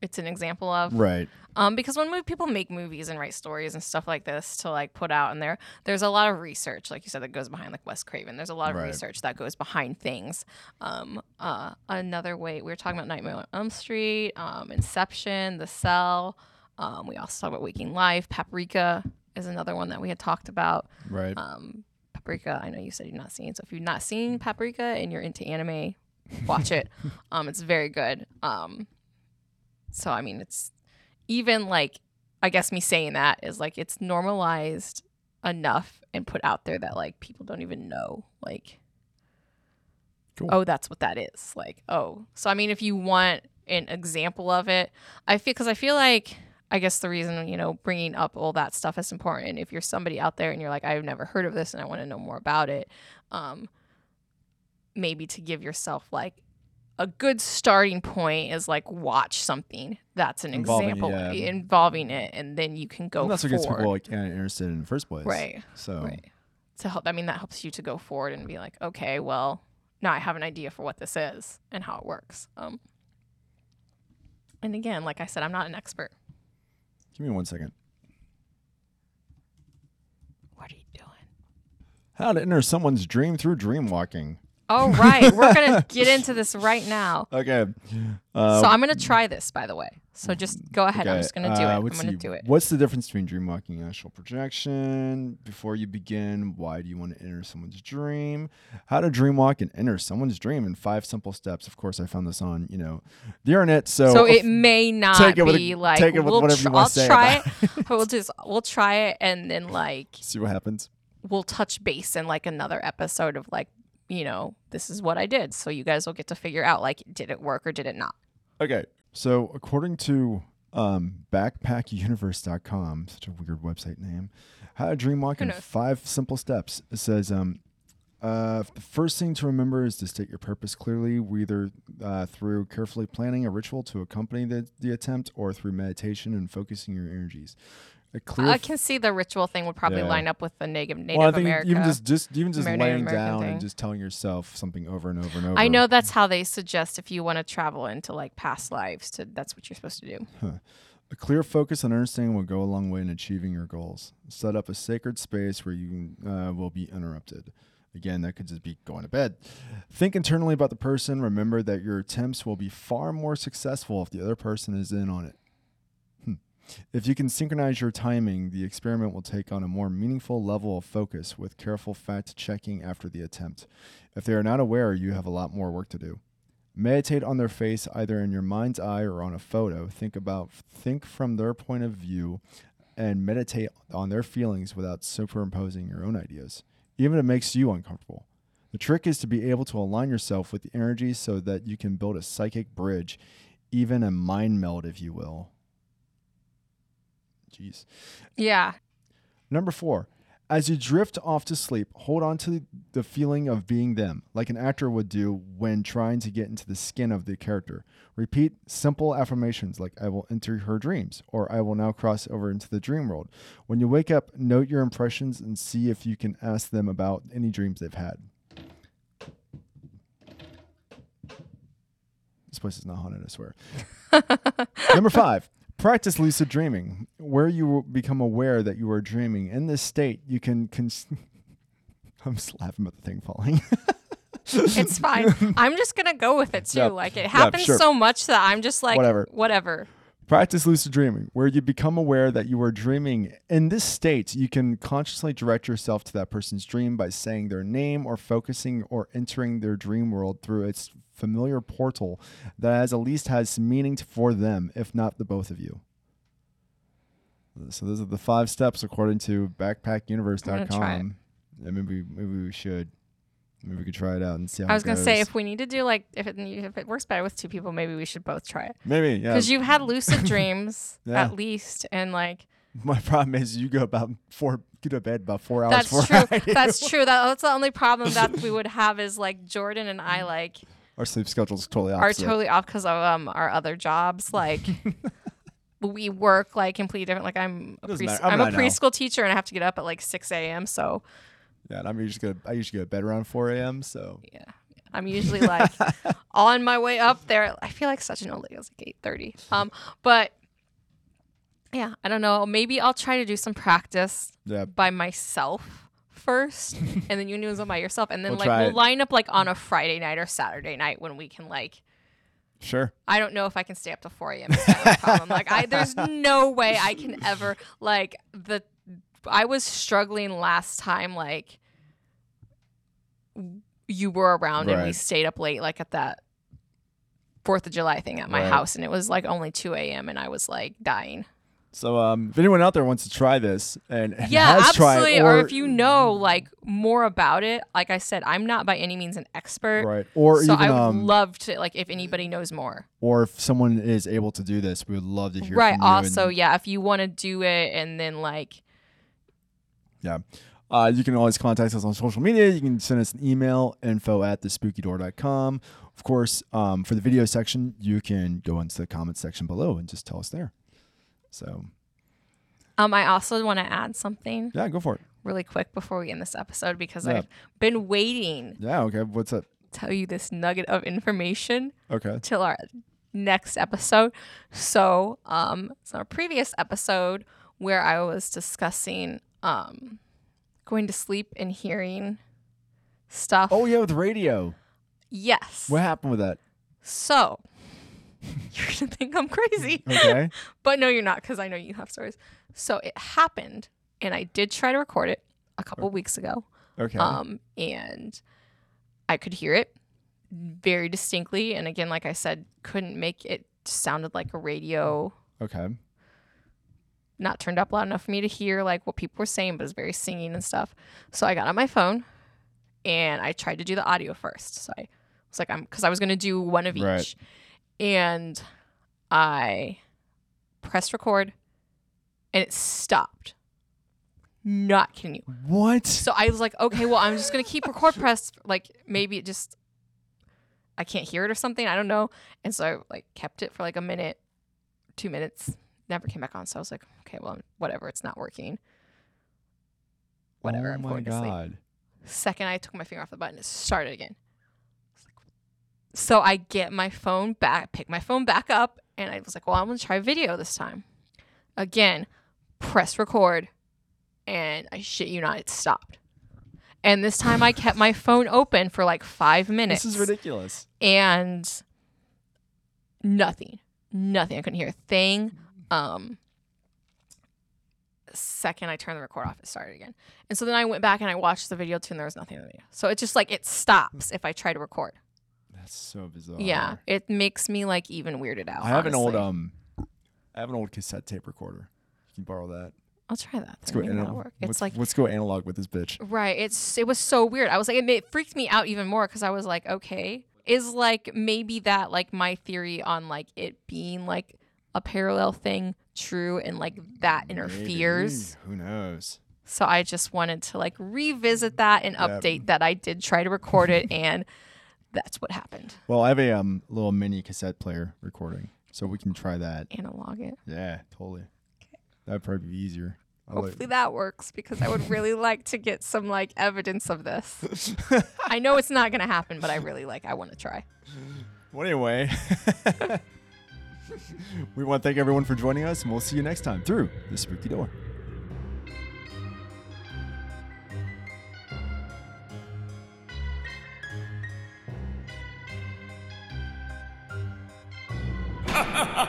it's an example of. Right. Um, because when people make movies and write stories and stuff like this to like put out in there, there's a lot of research, like you said, that goes behind like Wes Craven. There's a lot of Right. research that goes behind things. Um, uh, another way we were talking about Nightmare on Elm Street, um, Inception, The Cell. Um, we also talked about Waking Life. Paprika is another one that we had talked about. Right. Um, Paprika, I know you said you've not seen. So if you've not seen Paprika and you're into anime, watch it. um, it's very good. Um, so I mean, it's even like I guess me saying that is like it's normalized enough and put out there that like people don't even know like Cool. oh that's what that is like oh so i mean if you want an example of it i feel because i feel like i guess the reason you know bringing up all that stuff is important if you're somebody out there and you're like i've never heard of this and i want to know more about it um maybe to give yourself like a good starting point is like watch something that's an Involving example yeah. involving it and then you can go and that's what gets people like interested in the first place. Right. So Right. To help, I mean, that helps you to go forward and be like, okay, well, now I have an idea for what this is and how it works. Um, and again, like I said, I'm not an expert. Give me one second. What are you doing? How to enter someone's dream through dream walking. Oh, right. We're going to get into this right now. Okay. Uh, so I'm going to try this, by the way. So just go ahead. I'm just going to do uh, it. I'm going to see. do it. What's the difference between dream walking and astral projection? Before you begin, why do you want to enter someone's dream? How to dream walk and enter someone's dream in five simple steps. Of course, I found this on you know the internet. So, So it may not take it with a- be like take it we'll whatever you tr- wanna I'll say try about it. we'll just we'll try it and then like see what happens. we'll touch base in like another episode of like you know this is what I did. So you guys will get to figure out like did it work or did it not. Okay. So according to um, backpackuniverse.com, such a weird website name, how to dream walk in five simple steps. It says, um, uh, the first thing to remember is to state your purpose clearly, either uh, through carefully planning a ritual to accompany the, the attempt or through meditation and focusing your energies. A clear I can see the ritual thing would probably Yeah. line up with the native Native well, I think America. even just just even just Native laying American down thing. and just telling yourself something over and over and over. I know that's how they suggest if you want to travel into like past lives to that's what you're supposed to do. Huh. A clear focus on understanding will go a long way in achieving your goals. Set up a sacred space where you uh, will be interrupted. Again, that could just be going to bed. Think internally about the person. Remember that your attempts will be far more successful if the other person is in on it. If you can synchronize your timing, the experiment will take on a more meaningful level of focus with careful fact checking after the attempt. If they are not aware, you have a lot more work to do. Meditate on their face either in your mind's eye or on a photo. Think about think from their point of view and meditate on their feelings without superimposing your own ideas. Even if it makes you uncomfortable. The trick is to be able to align yourself with the energy so that you can build a psychic bridge, even a mind meld, if you will. Jeez. Yeah. Number four, as you drift off to sleep, hold on to the feeling of being them, like an actor would do when trying to get into the skin of the character. Repeat simple affirmations like, I will enter her dreams, or I will now cross over into the dream world. When you wake up, note your impressions and see if you can ask them about any dreams they've had. This place is not haunted, I swear. Number five, practice lucid dreaming, where you become aware that you are dreaming. In this state, you can. Cons- I'm just laughing about the thing falling. It's fine. I'm just gonna go with it too. Yeah. Like it Yeah, happens sure. so much that I'm just like Whatever. Whatever. Practice lucid dreaming, where you become aware that you are dreaming. In this state, you can consciously direct yourself to that person's dream by saying their name or focusing or entering their dream world through its familiar portal that has at least has meaning for them, if not the both of you. So those are the five steps according to I'm gonna try it. backpackuniverse.com. Yeah, maybe maybe we should. Maybe we could try it out and see how I was gonna say if we need to do like if it if it works better with two people, maybe we should both try it. Maybe, yeah. Because you've had lucid dreams Yeah. at least, and like My problem is you go about four, get to bed about four hours. that's true. That's true. That, that's the only problem that we would have is like Jordan and I like Our sleep schedule's totally off are totally off because of um our other jobs. Like we work like completely different. Like I'm a, I'm I'm a now. preschool teacher and I have to get up at like 6 a.m. So Yeah, and I'm usually go. I usually go to bed around 4 a.m. So yeah, I'm usually like on my way up there. I feel like such an old lady. I was like 8:30. Um, but yeah, I don't know. Maybe I'll try to do some practice Yeah. by myself first, and then you do them by yourself, and then We'll like we'll it. line up like on a Friday night or Saturday night when we can like. sure. I don't know if I can stay up to 4 a.m. Is kind of problem. Like, I there's no way I can ever like the. I was struggling last time. Like, you were around and we stayed up late, like at that Fourth of July thing at my Right. house, and it was like only 2 a.m. and I was like dying. So um, if anyone out there wants to try this and, and Yeah, has tried, absolutely. or, Or, if you know like more about it, like I said, I'm not by any means an expert. right, or so even I would um, love to like if anybody knows more. or if someone is able to do this, we would love to hear. Right. From you Also, and- yeah, if you want to do it and then like Yeah. Uh, you can always contact us on social media. You can send us an email, info at thespookydoor.com. Of course, um, for the video section, you can go into the comments section below and just tell us there. So, Um, I also want to add something yeah, go for it. really quick before we end this episode because Yeah. I've been waiting Yeah, okay. What's up? tell you this nugget of information Okay. till our next episode. So, um, so our previous episode where I was discussing um going to sleep and hearing stuff. Oh, yeah, with radio. yes. What happened with that? So you're gonna think I'm crazy. Okay. but no, you're not because I know you have stories. So it happened, and I did try to record it a couple weeks ago. Okay. Um, and I could hear it very distinctly. And again, like I said, couldn't make it sounded like a radio, okay. Not turned up loud enough for me to hear like what people were saying, but it was very singing and stuff. So I got on my phone and I tried to do the audio first. So I was like, I'm because I was gonna do one of each. Right. And I pressed record and it stopped. Not kidding you. What? So I was like, okay, well, I'm just gonna keep record pressed. Like maybe it just I can't hear it or something. I don't know. And so I like kept it for like a minute, two minutes. Never came back on. So I was like, okay, well, whatever. It's not working. Whatever. Oh I'm my going to sleep. God. Second, I took my finger off the button. It started again. So I get my phone back, pick my phone back up, and I was like, well, I'm gonna try video this time. Again, press record, and I shit you not, it stopped. And this time I kept my phone open for like five minutes. This is ridiculous. And nothing. Nothing. I couldn't hear a thing. Um second I turned the record off, it started again. And so then I went back and I watched the video too, and there was nothing in the video. So it's just like it stops if I try to record. That's so bizarre. Yeah. It makes me like even weirded out. I have an old um, I have an old cassette tape recorder. You can borrow that. I'll try that. Let's go Maybe that'll analog. work. It's let's, like let's go analog with this bitch. Right. It's it was so weird. I was like it, it freaked me out even more because I was like, okay, is like maybe that like my theory on like it being like a parallel thing true and like that interferes. Maybe. Who knows? So I just wanted to like revisit that and Yep. update that I did try to record it and that's what happened. Well, I have a um little mini cassette player recording, so we can try that. Analog it. Yeah, totally. That'd probably be easier. I like- Hopefully that works because I would really like to get some like evidence of this. I know it's not gonna happen, but I really like I want to try. Well, anyway, we want to thank everyone for joining us, and we'll see you next time through the spooky door. ha ha ha